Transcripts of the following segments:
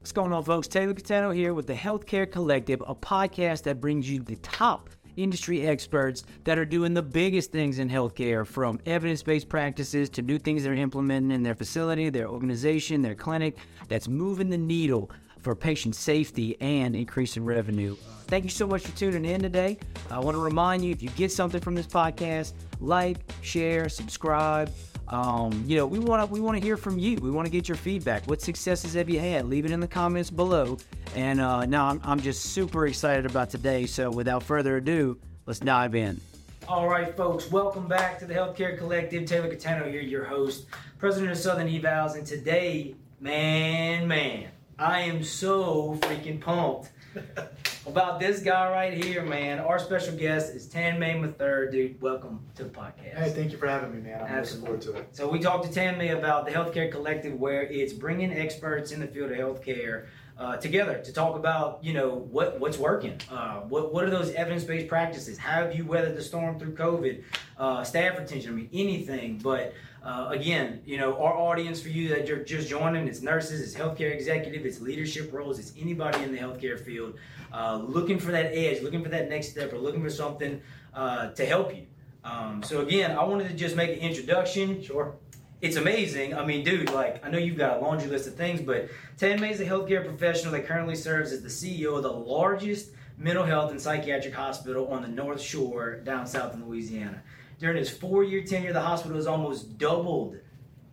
What's going on, folks? Taylor Catano here with the Healthcare Collective, a podcast that brings you the top industry experts that are doing the biggest things in healthcare from evidence based practices to new things they're implementing in their facility, their organization, their clinic that's moving the needle for patient safety and increasing revenue. Thank you so much for tuning in today. I want to remind you if you get something from this podcast, like, share, subscribe. Um, you know, we want to we want to hear from you. We want to get your feedback. What successes have you had? Leave it in the comments below. And uh, now I'm, I'm just super excited about today. So without further ado, let's dive in. All right, folks, welcome back to the Healthcare Collective. Taylor Catano here, your host, president of Southern Evals, and today, man, man, I am so freaking pumped about this guy right here, man. Our special guest is Tanmay Mathur. Dude, welcome to the podcast. Hey, thank you for having me, man. I'm Absolutely. looking forward to it. So we talked to Tanmay about the Healthcare Collective, where it's bringing experts in the field of healthcare uh, together to talk about, you know, what what's working. Uh, what what are those evidence-based practices? How have you weathered the storm through COVID? Uh, staff retention. I mean, anything. But uh, again, you know, our audience for you that you're just joining, it's nurses, it's healthcare executive, it's leadership roles, it's anybody in the healthcare field uh, looking for that edge, looking for that next step, or looking for something uh, to help you. Um, so again, I wanted to just make an introduction. Sure. It's amazing. I mean, dude, like I know you've got a laundry list of things, but Tanmay is a healthcare professional that currently serves as the CEO of the largest mental health and psychiatric hospital on the North Shore down south in Louisiana. During his four-year tenure, the hospital has almost doubled,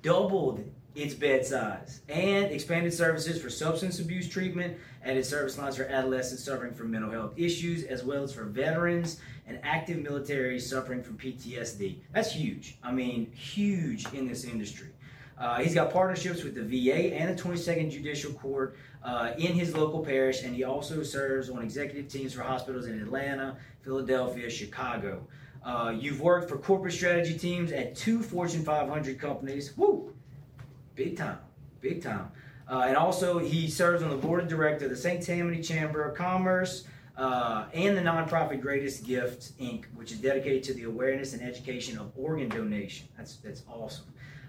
doubled its bed size and expanded services for substance abuse treatment its service lines for adolescents suffering from mental health issues, as well as for veterans and active military suffering from PTSD. That's huge. I mean, huge in this industry. Uh, he's got partnerships with the VA and the 22nd Judicial Court uh, in his local parish, and he also serves on executive teams for hospitals in Atlanta, Philadelphia, Chicago. Uh, you've worked for corporate strategy teams at two Fortune 500 companies. Woo! Big time. Big time. Uh, and also, he serves on the board of director of the St. Tammany Chamber of Commerce uh, and the nonprofit Greatest Gift Inc., which is dedicated to the awareness and education of organ donation. That's that's awesome.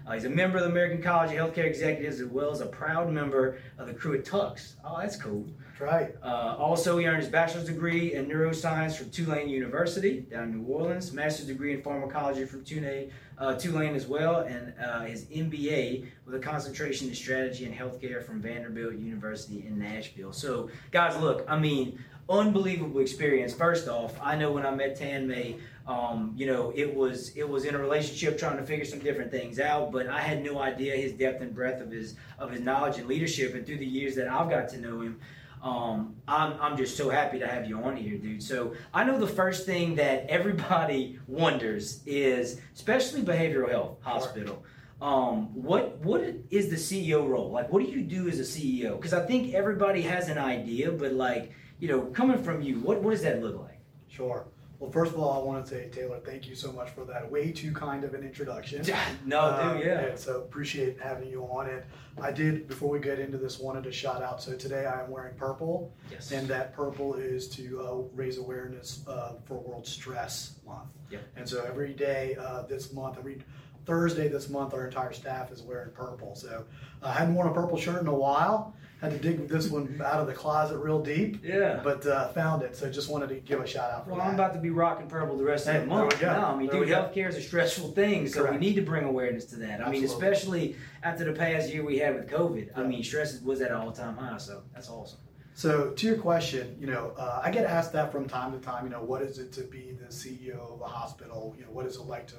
Uh, he's a member of the American College of Healthcare Executives, as well as a proud member of the crew at Tucks. Oh, that's cool. That's right. Uh, also, he earned his bachelor's degree in neuroscience from Tulane University down in New Orleans, master's degree in pharmacology from Tulane, uh, Tulane as well, and uh, his MBA with a concentration in strategy and healthcare from Vanderbilt University in Nashville. So, guys, look, I mean, unbelievable experience. First off, I know when I met Tanmay, um, you know, it was it was in a relationship trying to figure some different things out, but I had no idea his depth and breadth of his of his knowledge and leadership. And through the years that I've got to know him, um, I'm, I'm just so happy to have you on here, dude. So I know the first thing that everybody wonders is, especially behavioral health hospital. Um, what what is the CEO role? Like, what do you do as a CEO? Because I think everybody has an idea, but like, you know, coming from you, what what does that look like? Sure. Well, first of all, I want to say, Taylor, thank you so much for that way too kind of an introduction. Yeah, no, Um, dude, yeah. And so appreciate having you on it. I did before we get into this wanted to shout out. So today I am wearing purple, Yes. and that purple is to uh, raise awareness uh, for World Stress Month. Yep. And so every day uh, this month, every Thursday this month, our entire staff is wearing purple. So I hadn't worn a purple shirt in a while. Had to dig this one out of the closet real deep, yeah. but uh, found it. So just wanted to give a shout out for Well, that. I'm about to be rocking purple the rest of the month. No, I mean, There dude, healthcare is a stressful thing, so Correct. we need to bring awareness to that. I mean, especially after the past year we had with COVID. I mean, stress was at an all-time high, so that's awesome. So to your question, you know, uh, I get asked that from time to time. You know, what is it to be the CEO of a hospital? You know, what is it like to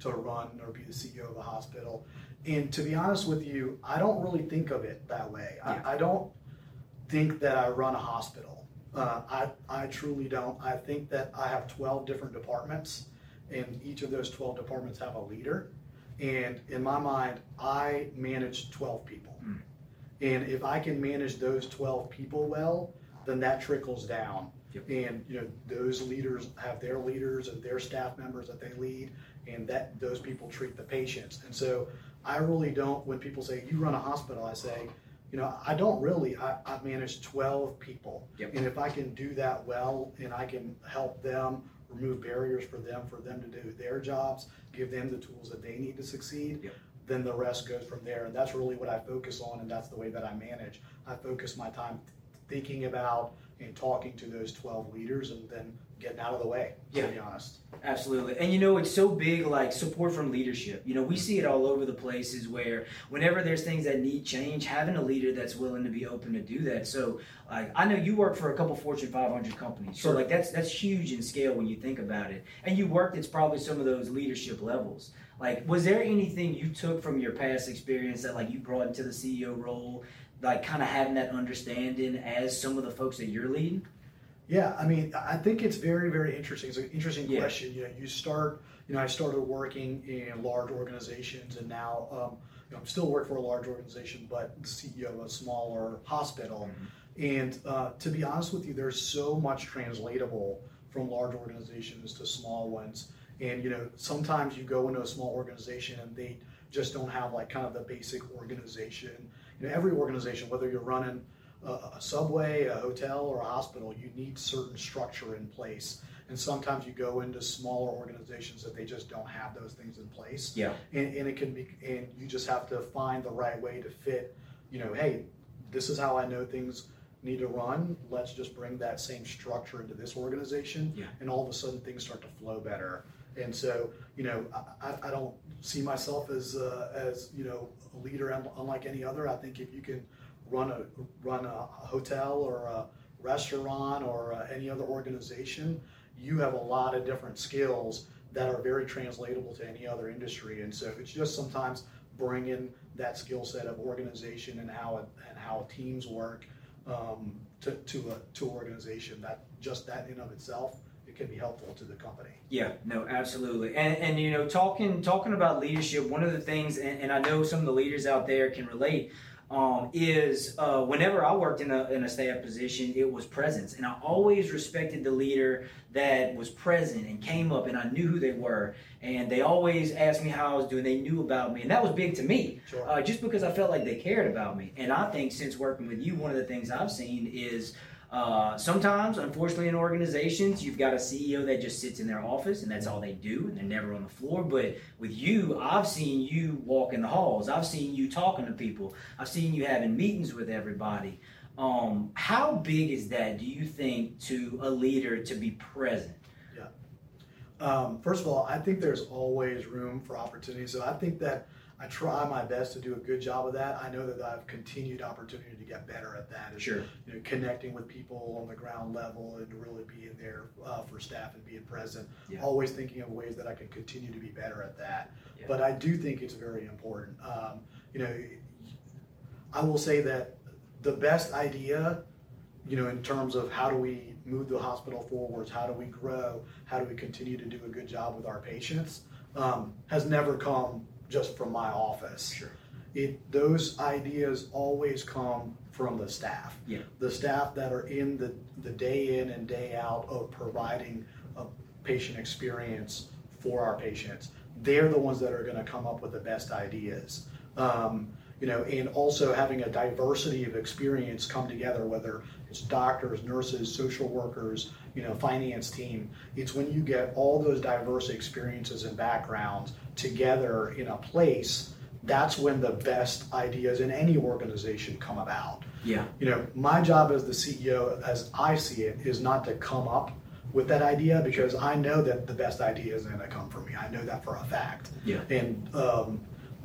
to run or be the CEO of a hospital? And to be honest with you, I don't really think of it that way. Yeah. I, I don't think that I run a hospital. Uh, I I truly don't. I think that I have twelve different departments, and each of those twelve departments have a leader. And in my mind, I manage twelve people. Mm. And if I can manage those 12 people well, then that trickles down. Yep. And you know, those leaders have their leaders and their staff members that they lead, and that those people treat the patients. And so I really don't when people say you run a hospital, I say, you know, I don't really. I, I manage 12 people. Yep. And if I can do that well and I can help them remove barriers for them for them to do their jobs, give them the tools that they need to succeed, Yep. then the rest goes from there. And that's really what I focus on, and that's the way that I manage. I focus my time thinking about and talking to those 12 leaders and then getting out of the way, Yeah. to be honest. Absolutely. And you know, it's so big like support from leadership. You know, we see it all over the places where whenever there's things that need change, having a leader that's willing to be open to do that. So, like I know you work for a couple Fortune 500 companies. So like that's that's huge in scale when you think about it. And you worked at probably some of those leadership levels. Like was there anything you took from your past experience that like you brought into the CEO role, like kind of having that understanding as some of the folks that you're leading? Yeah, I mean, I think it's very, very interesting. It's an interesting Yeah. question. You know, you start, you know, I started working in large organizations, and now um, you know, I'm still work for a large organization, but the CEO of a smaller hospital. And uh, to be honest with you, there's so much translatable from large organizations to small ones. And you know, sometimes you go into a small organization and they just don't have like kind of the basic organization. You know, every organization, whether you're running a, a subway, a hotel, or a hospital, you need certain structure in place. And sometimes you go into smaller organizations that they just don't have those things in place. Yeah. And, and it can be, and you just have to find the right way to fit. You know, hey, this is how I know things need to run. Let's just bring that same structure into this organization, Yeah. and all of a sudden things start to flow better. And so, you know, I, I- I don't see myself as uh, as you know a leader unlike any other. I think if you can run a run a hotel or a restaurant or uh, any other organization, you have a lot of different skills that are very translatable to any other industry. And so it's just sometimes bringing that skill set of organization and how it, and how teams work um, to to a to an organization. That just that in of itself, it can be helpful to the company. Yeah, no, absolutely. And and you know, talking talking about leadership, one of the things, and, and I know some of the leaders out there can relate, um, is uh, whenever I worked in a in a staff position, it was presence, and I always respected the leader that was present and came up, and I knew who they were, and they always asked me how I was doing. They knew about me, and that was big to me Sure. uh, just because I felt like they cared about me. And I think since working with you, one of the things I've seen is uh, sometimes, unfortunately, in organizations, you've got a CEO that just sits in their office and that's all they do, and they're never on the floor. But with you, I've seen you walk in the halls. I've seen you talking to people. I've seen you having meetings with everybody. Um, how big is that, do you think, to a leader to be present? Yeah. Um, first of all, I think there's always room for opportunity. So I think that I try my best to do a good job of that. I know that I've continued opportunity to get better at that. Sure. You know, connecting with people on the ground level and really being there uh, for staff and being present. Yeah. Always thinking of ways that I can continue to be better at that. Yeah. But I do think it's very important. Um, you know, I will say that the best idea, you know, in terms of how do we move the hospital forwards, how do we grow, how do we continue to do a good job with our patients, um, has never come just from my office. Sure. It those ideas always come from the staff. Yeah. The staff that are in the, the day in and day out of providing a patient experience for our patients. They're the ones that are going to come up with the best ideas. Um, you know, and also having a diversity of experience come together, whether it's doctors, nurses, social workers, you know, finance team. It's when you get all those diverse experiences and backgrounds together in a place, that's when the best ideas in any organization come about. Yeah. You know, my job as the CEO, as I see it, is not to come up with that idea because I know that the best idea is going to come from me. I know that for a fact. Yeah. And um,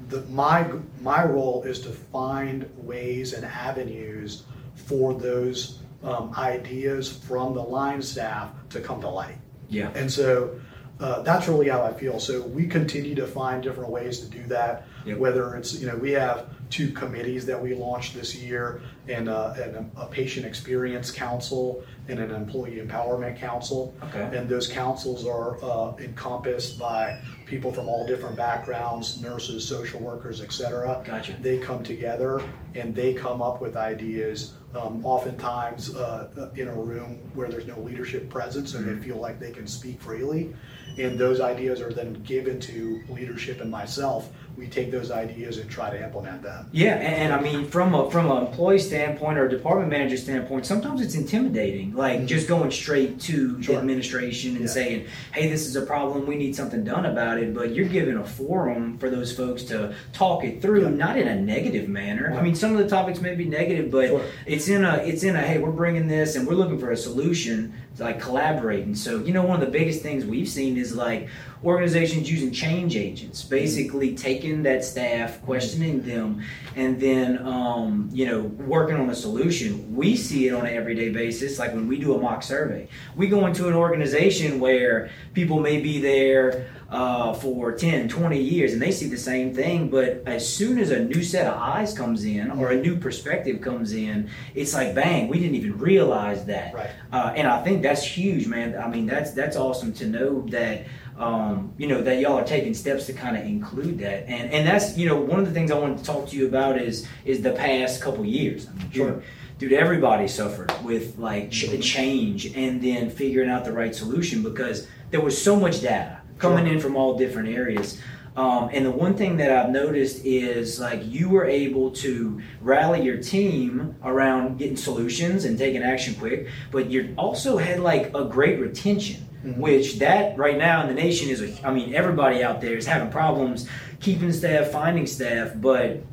the, my my role is to find ways and avenues for those um, ideas from the line staff to come to light. Yeah. And so uh, that's really how I feel. So we continue to find different ways to do that. Yep. Whether it's you know we have two committees that we launched this year, and, uh, and a, patient experience council and an employee empowerment council. Okay. And those councils are uh, encompassed by people from all different backgrounds, nurses, social workers, et cetera. Gotcha. They come together and they come up with ideas um, oftentimes uh, in a room where there's no leadership presence and Mhm. they feel like they can speak freely. And those ideas are then given to leadership and myself. We take those ideas and try to implement them. Yeah, and, and I mean, from a from an employee standpoint or a department manager standpoint, sometimes it's intimidating. Like Mhm. just going straight to Sure. administration and Yeah. saying, "Hey, this is a problem. We need something done about it." But you're giving a forum for those folks to talk it through, Yeah. not in a negative manner. I mean, some of the topics may be negative, but Sure. it's in a it's in a hey, we're bringing this and we're looking for a solution. Like collaborating. So you know, one of the biggest things we've seen is like organizations using change agents, basically taking that staff, questioning them, and then um, you know working on a solution. We see it on an everyday basis, like when we do a mock survey. We go into an organization where people may be there uh, for 10, 20 years and they see the same thing, but as soon as a new set of eyes comes in or a new perspective comes in, it's like bang, we didn't even realize that. Right. Uh, and I think that's huge, man. I mean, that's that's awesome to know that um, you know that y'all are taking steps to kind of include that. And and that's you know one of the things I wanted to talk to you about is is the past couple years. I mean, Sure. dude, dude, everybody suffered with like ch- change and then figuring out the right solution because there was so much data coming Sure. in from all different areas. Um, and the one thing that I've noticed is like you were able to rally your team around getting solutions and taking action quick, but you also had like a great retention, Mhm. which that right now in the nation is a, I mean, everybody out there is having problems keeping staff, finding staff, but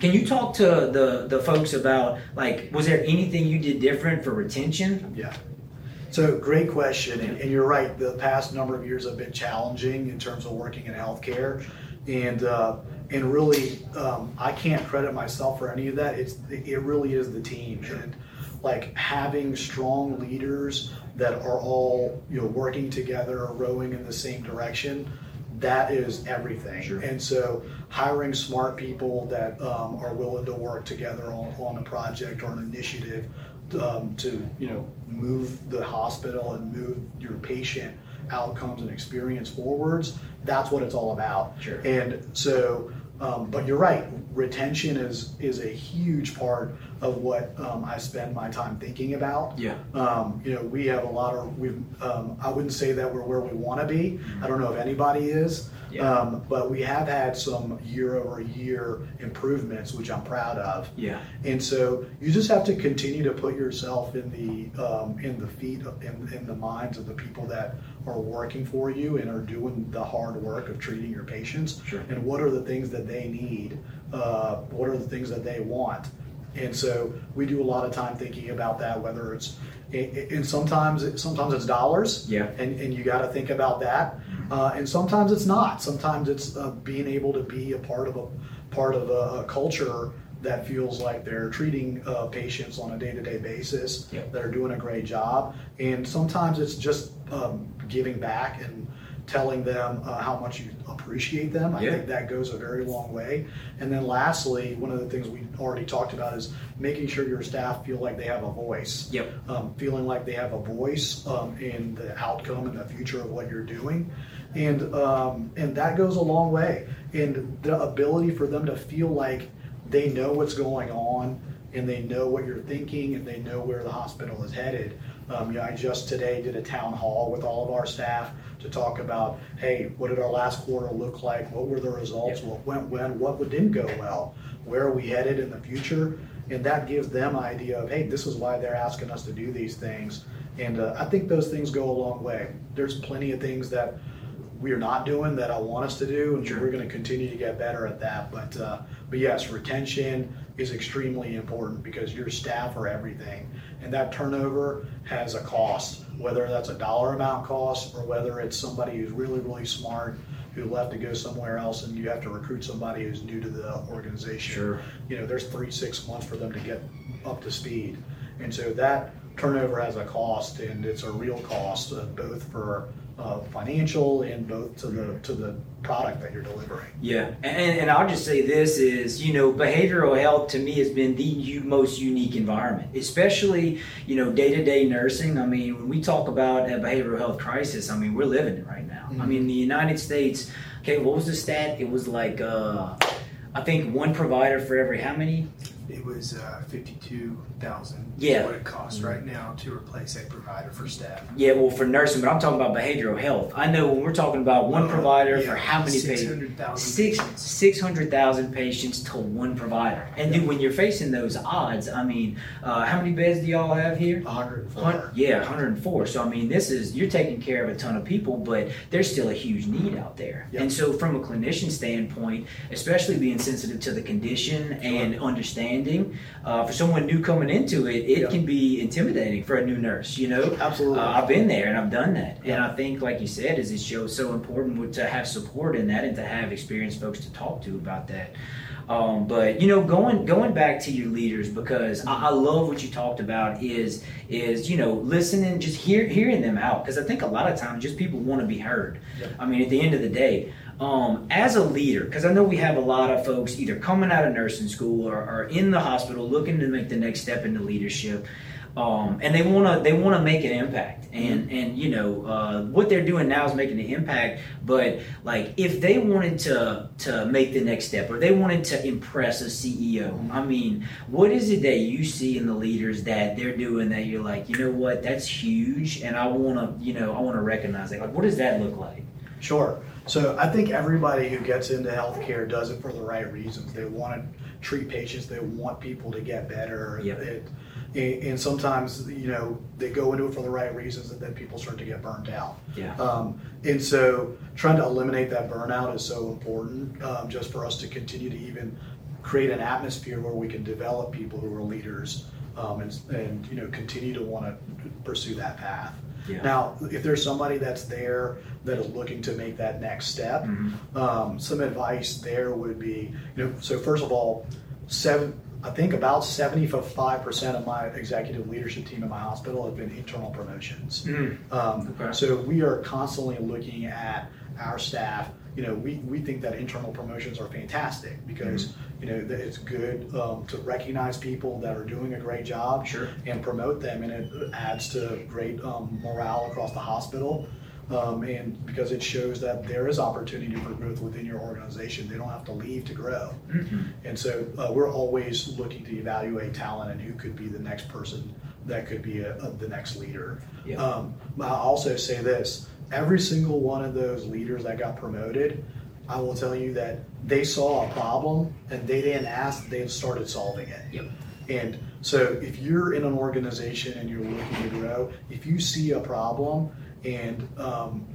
can you talk to the, the folks about like, was there anything you did different for retention? Yeah. So great question, and, and you're right. The past number of years have been challenging in terms of working in healthcare, and uh, and really, um, I can't credit myself for any of that. It's it really is the team, and like having strong leaders that are all you know working together, or rowing in the same direction. That is everything, Sure. and so hiring smart people that um, are willing to work together on, on a project or an initiative um, to you know move the hospital and move your patient outcomes and experience forwards. That's what it's all about. Sure. And so, um, but you're right. Retention is is a huge part of what um, I spend my time thinking about. Yeah. Um, you know, we have a lot of we. Um, I wouldn't say that we're where we want to be. I don't know if anybody is. Yeah. Um, but we have had some year over year improvements, which I'm proud of. Yeah. And so you just have to continue to put yourself in the um, in the feet of, in, in the minds of the people that are working for you and are doing the hard work of treating your patients. Sure. And what are the things that they need? Uh, what are the things that they want? And so we do a lot of time thinking about that. Whether it's and sometimes sometimes it's dollars. Yeah. And and you got to think about that. Uh, and sometimes it's not. Sometimes it's uh, being able to be a part of a part of a, a culture that feels like they're treating uh, patients on a day-to-day basis. Yep. That are doing a great job. And sometimes it's just um, giving back and telling them uh, how much you appreciate them. I Yeah. think that goes a very long way. And then lastly, one of the things we already talked about is making sure your staff feel like they have a voice Yep. um, feeling like they have a voice um, in the outcome and the future of what you're doing, and um, and that goes a long way. And the ability for them to feel like they know what's going on and they know what you're thinking and they know where the hospital is headed. Um, yeah, I just today did a town hall with all of our staff to talk about, hey, what did our last quarter look like? What were the results? What went when? What didn't go well? Where are we headed in the future? And that gives them an idea of, hey, this is why they're asking us to do these things. And uh, I think those things go a long way. There's plenty of things that we are not doing that I want us to do, and Sure. we're going to continue to get better at that. But uh, but yes, retention is extremely important because your staff are everything, and that turnover has a cost. Whether that's a dollar amount cost or whether it's somebody who's really really smart who left to go somewhere else, and you have to recruit somebody who's new to the organization. Sure. You know, there's three six months for them to get up to speed, and so that turnover has a cost, and it's a real cost uh, both for uh, financial and both to the to the product that you're delivering. Yeah, and, and I'll just say this is, you know, behavioral health to me has been the u- most unique environment, especially, you know, day to day nursing. I mean, when we talk about a behavioral health crisis, I mean, we're living it right now. I Mhm. mean, the United States, okay, what was the stat? It was like, uh, I think one provider for every how many? it was uh, fifty-two thousand. Yeah. what it costs right now to replace a provider for staff. Yeah, well, for nursing, but I'm talking about behavioral health. I know when we're talking about one Uh, provider yeah, for how many Six patients? hundred thousand Six patients. six hundred thousand patients to one provider. And dude, when you're facing those odds, I mean, uh, how many beds do y'all have here? 104. Hun- Yeah, 104. So I mean, this is you're taking care of a ton of people, but there's still a huge need out there. Yep. And so, from a clinician standpoint, especially being sensitive to the condition and understanding, uh, for someone new coming into it, it Yep. can be intimidating for a new nurse. You know, Absolutely. uh, I've been there and I've done that, and I think, like you said, is it's so so important to have support in that and to have experienced folks to talk to about that. Um, but you know, going going back to your leaders because I, I love what you talked about is is you know listening, just hear, hearing them out because I think a lot of times just people want to be heard. Yep. I mean, at the end of the day, um, as a leader, because I know we have a lot of folks either coming out of nursing school or, or in the hospital looking to make the next step into leadership. Um, and they want to they want to make an impact. And and you know uh, what they're doing now is making an impact but like if they wanted to to make the next step or they wanted to impress a ceo i mean what is it that you see in the leaders that they're doing that you're like you know what? That's huge and i want to you know i want to recognize it like what does that look like? Sure. So I think everybody who gets into healthcare does it for the right reasons. They want to treat patients. They want people to get better. Yep. It, and, and sometimes you know they go into it for the right reasons, and then people start to get burnt out. yeah Um, and so trying to eliminate that burnout is so important um, just for us to continue to even create an atmosphere where we can develop people who are leaders um, and, and you know continue to want to pursue that path. Yeah. Now, if there's somebody that's there that is looking to make that next step, Mhm. um, some advice there would be, you know, so first of all, seven, I think about 75% of my executive leadership team in my hospital have been internal promotions. Mm. Um, Okay. So we are constantly looking at our staff. You know, we, we think that internal promotions are fantastic because, Mm-hmm. you know, that it's good um, to recognize people that are doing a great job Sure. and promote them, and it adds to great um, morale across the hospital. Um, and because it shows that there is opportunity for growth within your organization, they don't have to leave to grow. Mhm. And so uh, we're always looking to evaluate talent and who could be the next person that could be a, a- the next leader. Yeah. Um, I'll also say this every single one of those leaders that got promoted, I will tell you that they saw a problem and they didn't ask, they started solving it. Yep. And so if you're in an organization and you're looking to grow, if you see a problem and um,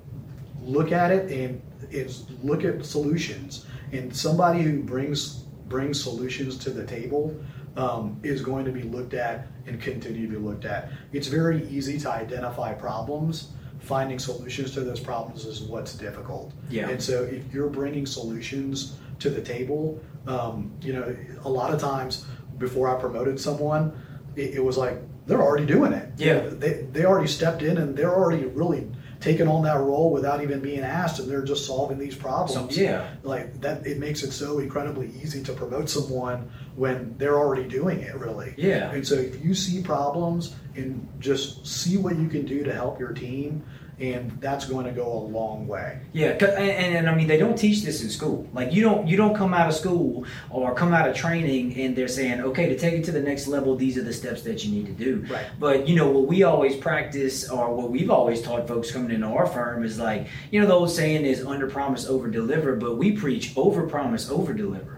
look at it and is look at solutions and somebody who brings brings solutions to the table um, is going to be looked at and continue to be looked at. It's very easy to identify problems. Finding solutions to those problems is what's difficult. Yeah. And so if you're bringing solutions to the table, um, you know, a lot of times before I promoted someone, it, it was like they're already doing it. Yeah. They, they already stepped in and they're already really taking on that role without even being asked and they're just solving these So, problems. yeah Like that, it makes it so incredibly easy to promote someone when they're already doing it, really. Yeah. And so if you see problems and just see what you can do to help your team, and that's going to go a long way. Yeah, and, and, and I mean they don't teach this in school. Like you don't you don't come out of school or come out of training and they're saying, okay, to take it to the next level, these are the steps that you need to do. Right. But you know what we always practice or what we've always taught folks coming into our firm is like you know the old saying is under promise over deliver, but we preach over promise over deliver.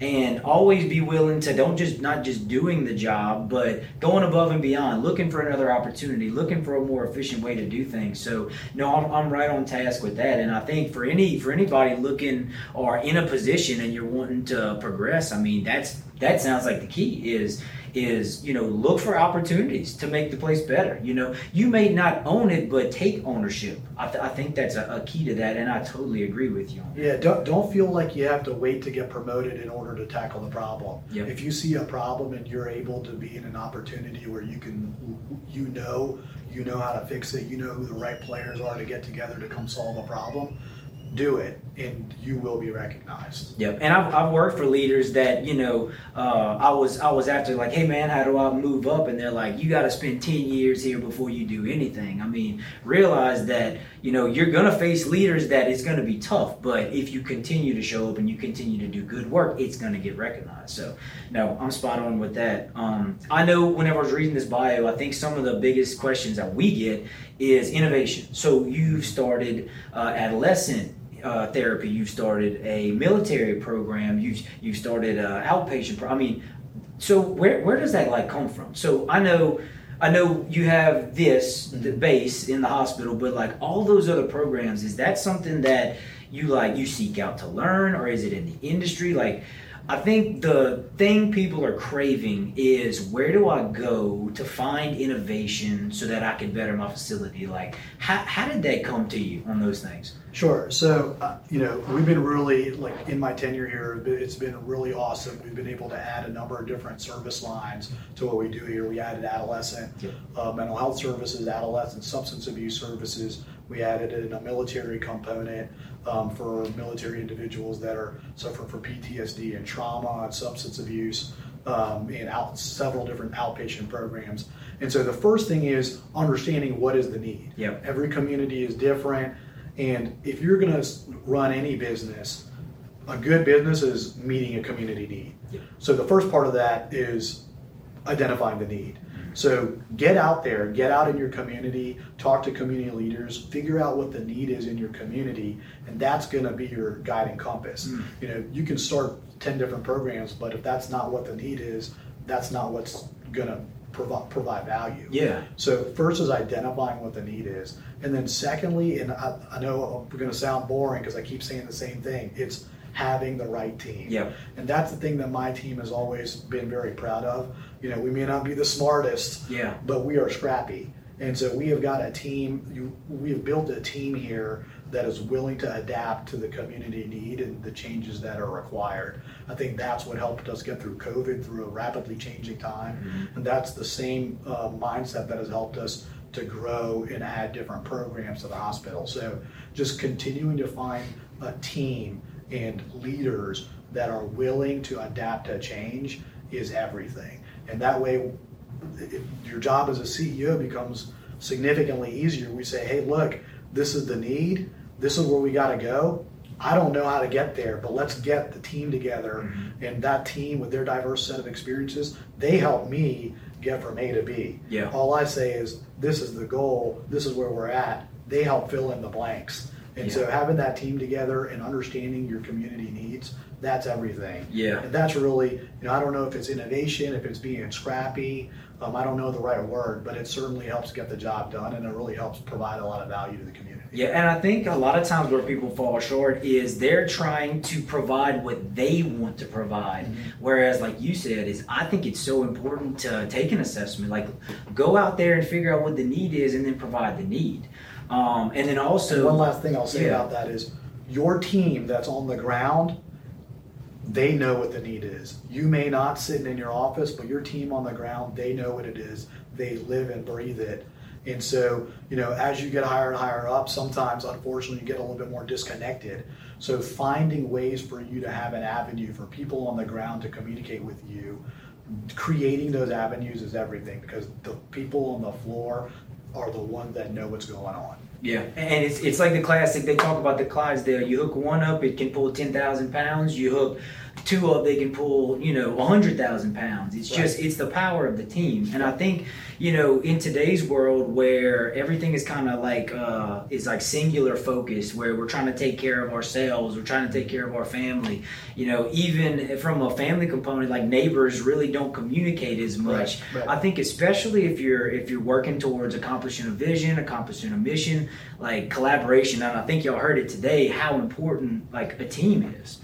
And always be willing to don't just not just doing the job, but going above and beyond, looking for another opportunity, looking for a more efficient way to do things. So no, I'm, I'm right on task with that. And I think for any for anybody looking or in a position and you're wanting to progress, I mean that's that sounds like the key is is you know look for opportunities to make the place better you know you may not own it but take ownership i, th- I think that's a, a key to that and i totally agree with you on that Yeah, don't, don't feel like you have to wait to get promoted in order to tackle the problem. Yep. If you see a problem and you're able to be in an opportunity where you can, you know, you know how to fix it, you know who the right players are to get together to come solve a problem, do it and you will be recognized. Yep, and I've, I've worked for leaders that you know uh, I was I was after like, hey man, how do I move up? And they're like, you got to spend ten years here before you do anything. I mean, realize that you know you're gonna face leaders that it's gonna be tough, but if you continue to show up and you continue to do good work, it's gonna get recognized. So, no, I'm spot on with that. Um, I know whenever I was reading this bio, I think some of the biggest questions that we get is innovation. So you've started uh, adolescent uh, therapy. You've started a military program. You've you've started an outpatient. Pro- I mean, so where where does that like come from? So I know. I know you have this the base in the hospital, but like all those other programs, is that something that you like you seek out to learn, or is it in the industry? Like, I think the thing people are craving is where do I go to find innovation so that I can better my facility? Like, how, how did that come to you on those things? Sure. So, uh, you know, we've been really, like, in my tenure here, it's been really awesome. We've been able to add a number of different service lines to what we do here. We added adolescent Yep. uh, mental health services, adolescent substance abuse services. We added in a military component um, for military individuals that are suffering from PTSD and trauma and substance abuse, um, and out several different outpatient programs. And so the first thing is understanding what is the need. Yep. Every community is different, and if you're going to run any business, a good business is meeting a community need. Yep. So the first part of that is identifying the need. So get out there, get out in your community, talk to community leaders, figure out what the need is in your community, and that's going to be your guiding compass. Mm. You know, you can start 10 different programs, but if that's not what the need is, that's not what's going to provide provide value. Yeah. So first is identifying what the need is, and then secondly, and I, I know I'm going to sound boring because I keep saying the same thing. It's having the right team. Yep. And that's the thing that my team has always been very proud of. You know, we may not be the smartest, Yeah. but we are scrappy. And so we have got a team, you, we have built a team here that is willing to adapt to the community need and the changes that are required. I think that's what helped us get through COVID through a rapidly changing time. And that's the same uh, mindset that has helped us to grow and add different programs to the hospital. So just continuing to find a team and leaders that are willing to adapt to change is everything. And that way, your job as a CEO becomes significantly easier. We say, hey, look, this is the need, this is where we got to go. I don't know how to get there, but let's get the team together. Mm-hmm. And that team, with their diverse set of experiences, they help me get from A to B. Yeah. All I say is, this is the goal, this is where we're at. They help fill in the blanks. And so having that team together and understanding your community needs, that's everything. Yeah. And that's really, you know, I don't know if it's innovation, if it's being scrappy. Um, I don't know the right word, but it certainly helps get the job done, and it really helps provide a lot of value to the community. Yeah, and I think a lot of times where people fall short is they're trying to provide what they want to provide. Whereas, like you said, is I think it's so important to take an assessment, like go out there and figure out what the need is, and then provide the need. Um, and then also, And one last thing I'll say Yeah. about that is your team that's on the ground, they know what the need is. You may not sitting in your office, but your team on the ground, they know what it is. They live and breathe it. And so, you know, as you get higher and higher up, sometimes unfortunately you get a little bit more disconnected. So finding ways for you to have an avenue for people on the ground to communicate with you, creating those avenues is everything because the people on the floor are the ones that know what's going on. Yeah, and it's it's like the classic. They talk about the Clydesdale. You hook one up, it can pull ten thousand pounds. You hook two of they can pull you know hundred thousand pounds. It's just it's the power of the team. And I think you know in today's world where everything is kind of like uh, is like singular focus, where we're trying to take care of ourselves, we're trying to take care of our family. You know, even from a family component, like neighbors really don't communicate as much. Right, right. I think especially if you're if you're working towards accomplishing a vision, accomplishing a mission, like collaboration. And I think y'all heard it today how important like a team is.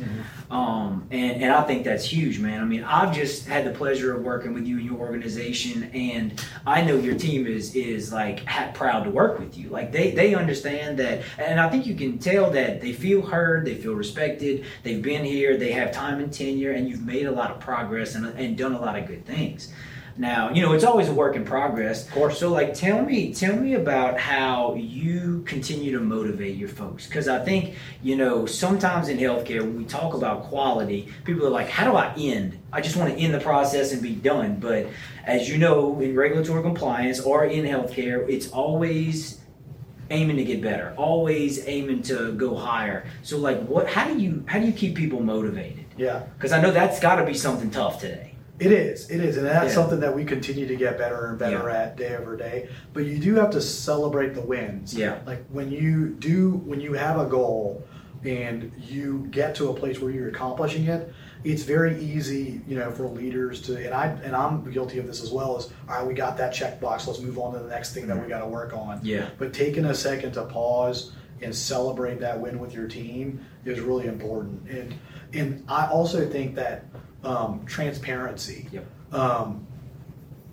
Um, and and I think that's huge, man. I mean, I've just had the pleasure of working with you and your organization, and I know your team is is like proud to work with you. Like they they understand that, and I think you can tell that they feel heard, they feel respected. They've been here, they have time and tenure, and you've made a lot of progress and and done a lot of good things. Now, you know, it's always a work in progress. Of course. So, like, tell me, tell me about how you continue to motivate your folks. Because I think, you know, sometimes in healthcare, when we talk about quality, people are like, "How do I end? I just want to end the process and be done." But as you know, in regulatory compliance or in healthcare, it's always aiming to get better, always aiming to go higher. So, like, what? How do you how do you keep people motivated? Yeah. Because I know that's got to be something tough today. It is, it is, and that's Yeah. something that we continue to get better and better Yeah. at day over day. But you do have to celebrate the wins. Yeah. Like when you do, when you have a goal and you get to a place where you're accomplishing it, it's very easy, you know, for leaders to, and I and I'm guilty of this as well. Is all right, we got that checkbox. Let's move on to the next thing that we mm-hmm. got to work on. Yeah. But taking a second to pause and celebrate that win with your team is really important. And and I also think that um, transparency, Yep. um,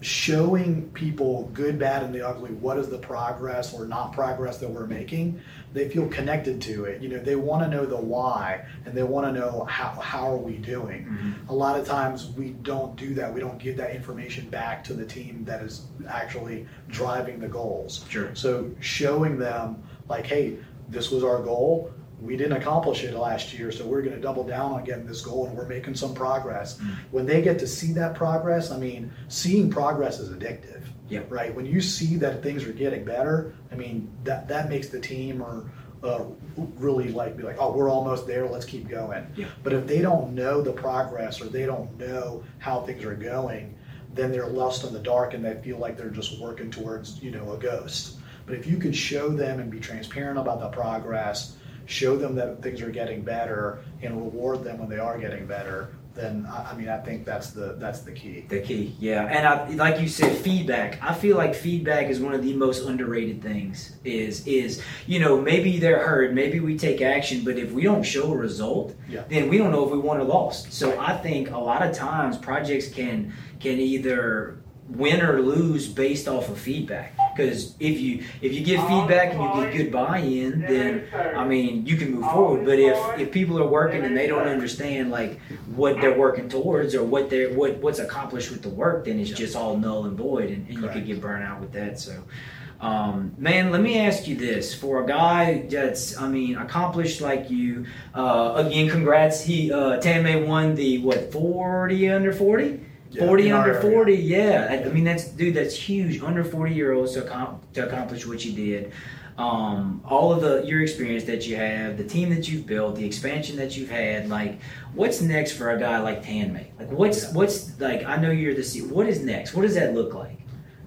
showing people good, bad, and the ugly, what is the progress or not progress that we're making, they feel connected to it. You know, they want to know the why and they want to know how, how are we doing. Mm-hmm. A lot of times we don't do that. We don't give that information back to the team that is actually driving the goals. Sure. So showing them like, hey, this was our goal. We didn't accomplish it last year, so we're going to double down on getting this goal, and we're making some progress. Mm. When they get to see that progress, I mean, seeing progress is addictive. Right. When you see that things are getting better, I mean, that that makes the team or uh, really like be like, oh, we're almost there. Let's keep going. Yeah. But if they don't know the progress or they don't know how things are going, then they're lost in the dark and they feel like they're just working towards you know a ghost. But if you could show them and be transparent about the progress, show them that things are getting better, and reward them when they are getting better, then I, mean I think that's the that's the key. The key, yeah, and I, like you said, feedback. I feel like feedback is one of the most underrated things. Is is you know maybe they're heard, maybe we take action, but if we don't show a result, Yeah. then we don't know if we won or lost. So I think a lot of times projects can can either win or lose based off of feedback. Because if you if you give feedback and you get good buy-in, then I mean you can move forward. But if if people are working and they don't understand like what they're working towards or what they're what what's accomplished with the work, then it's just all null and void, and, and you could get burnt out with that. So. Um, man, let me ask you this: for a guy that's, I mean, accomplished like you, uh, again, congrats. He uh, Tanmay won the what forty under forty. Yeah, 40 in our under area. 40 yeah. I- I mean that's dude that's huge. Under 40 year olds to, accom- to accomplish what you did. Um, all of the your experience that you have the team that you've built the expansion that you've had like what's next for a guy like Tanmay? Like what's what's like I know you're the C- what is next? What does that look like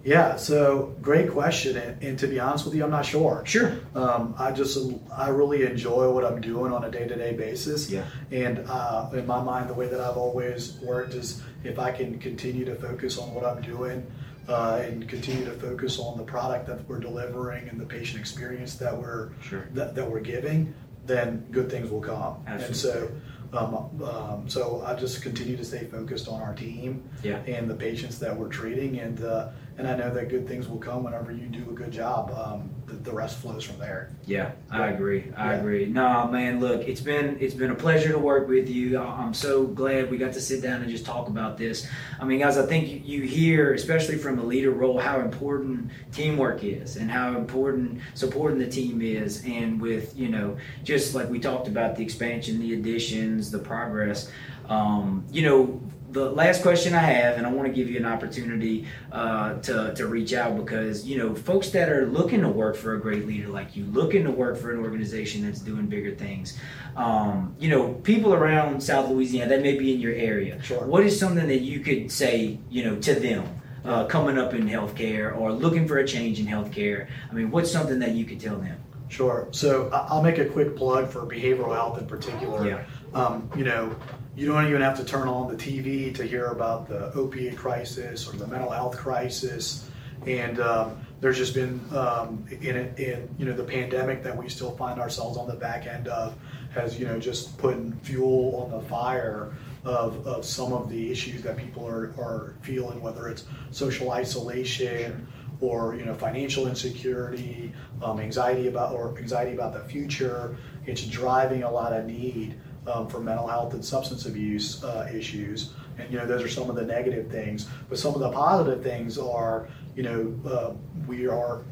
Yeah, so great question, and, and to be honest with you, I'm not sure. sure Um, I just I really enjoy what I'm doing on a day to day basis. Yeah. And uh, in my mind, the way that I've always worked is if I can continue to focus on what I'm doing uh, and continue to focus on the product that we're delivering and the patient experience that we're Sure. that, that we're giving, then good things will come. And so. Um, um, so I just continue to stay focused on our team Yeah. and the patients that we're treating, and uh, and I know that good things will come whenever you do a good job. Um, the, the rest flows from there. Yeah, I agree. I Yeah. agree. No, man, look, it's been it's been a pleasure to work with you. I'm so glad we got to sit down and just talk about this. I mean, guys, I think you, you hear, especially from a leader role, how important teamwork is and how important supporting the team is. And with you know, just like we talked about the expansion, the additions, the progress. Um, you know, the last question I have, and I want to give you an opportunity uh, to, to reach out because you know folks that are looking to work for a great leader like you, looking to work for an organization that's doing bigger things. Um, you know, people around South Louisiana that may be in your area. Sure. What is something that you could say, you know, to them uh, coming up in healthcare or looking for a change in healthcare? I mean, what's something that you could tell them? Sure. So I'll make a quick plug for behavioral health in particular. Yeah. Um, you know, you don't even have to turn on the TV to hear about the opiate crisis or the mental health crisis. And um, there's just been um, in in you know the pandemic that we still find ourselves on the back end of has you know just putting fuel on the fire of, of some of the issues that people are, are feeling, whether it's social isolation or you know financial insecurity, um, anxiety about or anxiety about the future. It's driving a lot of need um, for mental health and substance abuse uh, issues. And you know, those are some of the negative things. But some of the positive things are, you know, uh, we are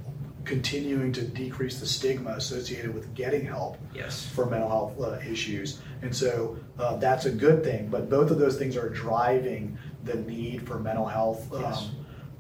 continuing to decrease the stigma associated with getting help Yes. for mental health uh, issues. And so uh, that's a good thing. But both of those things are driving the need for mental health. Um, Yes.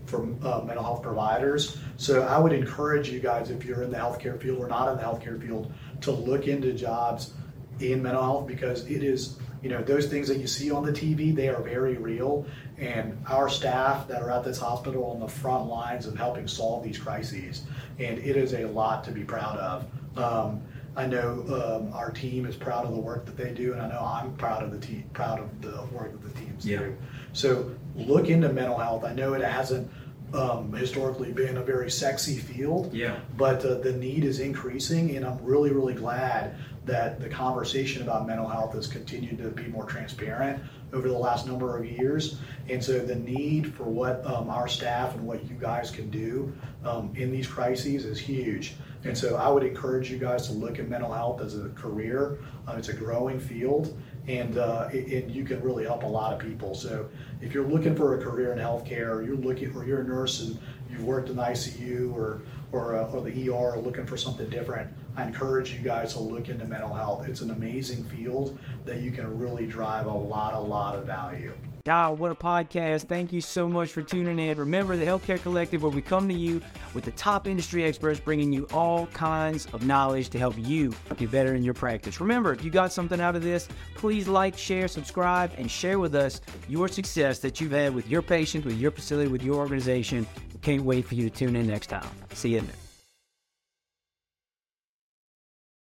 For uh, mental health providers. So I would encourage you guys, if you're in the healthcare field or not in the healthcare field, to look into jobs in mental health because it is, you know, those things that you see on the TV, they are very real. And our staff that are at this hospital on the front lines of helping solve these crises, and it is a lot to be proud of. Um, I know um, our team is proud of the work that they do, and I know I'm proud of the team, proud of the work that the teams Yeah. do. So look into mental health. I know it hasn't um, historically been a very sexy field, Yeah. but uh, the need is increasing, and I'm really, really glad that the conversation about mental health has continued to be more transparent over the last number of years. And so the need for what um, our staff and what you guys can do um, in these crises is huge. And so I would encourage you guys to look at mental health as a career. Uh, it's a growing field, and uh, and you can really help a lot of people. So if you're looking for a career in healthcare, or you're looking, or you're a nurse and you've worked in ICU or or, uh, or the ER, or looking for something different, I encourage you guys to look into mental health. It's an amazing field that you can really drive a lot, a lot of value. God, what a podcast. Thank you so much for tuning in. Remember the Healthcare Collective, where we come to you with the top industry experts bringing you all kinds of knowledge to help you get better in your practice. Remember, if you got something out of this, please like, share, subscribe, and share with us your success that you've had with your patients, with your facility, with your organization. Can't wait for you to tune in next time. See you in there.